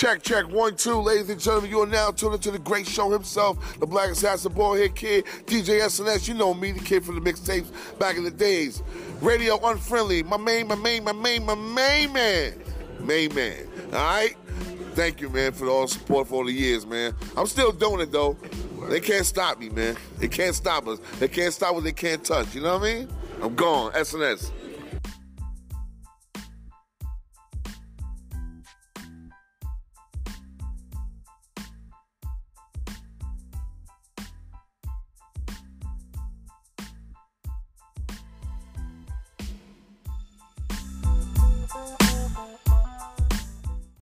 Check, check, one, two, ladies and gentlemen. You are now tuned into the great show himself, the Black Assassin Ballhead Kid, DJ SNS. You know me, the kid from the mixtapes back in the days. Radio Unfriendly, my main, my main, my main, my main man. Main man. All right? Thank you, man, for all the support for all the years, man. I'm still doing it, though. They can't stop me, man. They can't stop us. They can't stop what they can't touch. You know what I mean? I'm gone. SNS.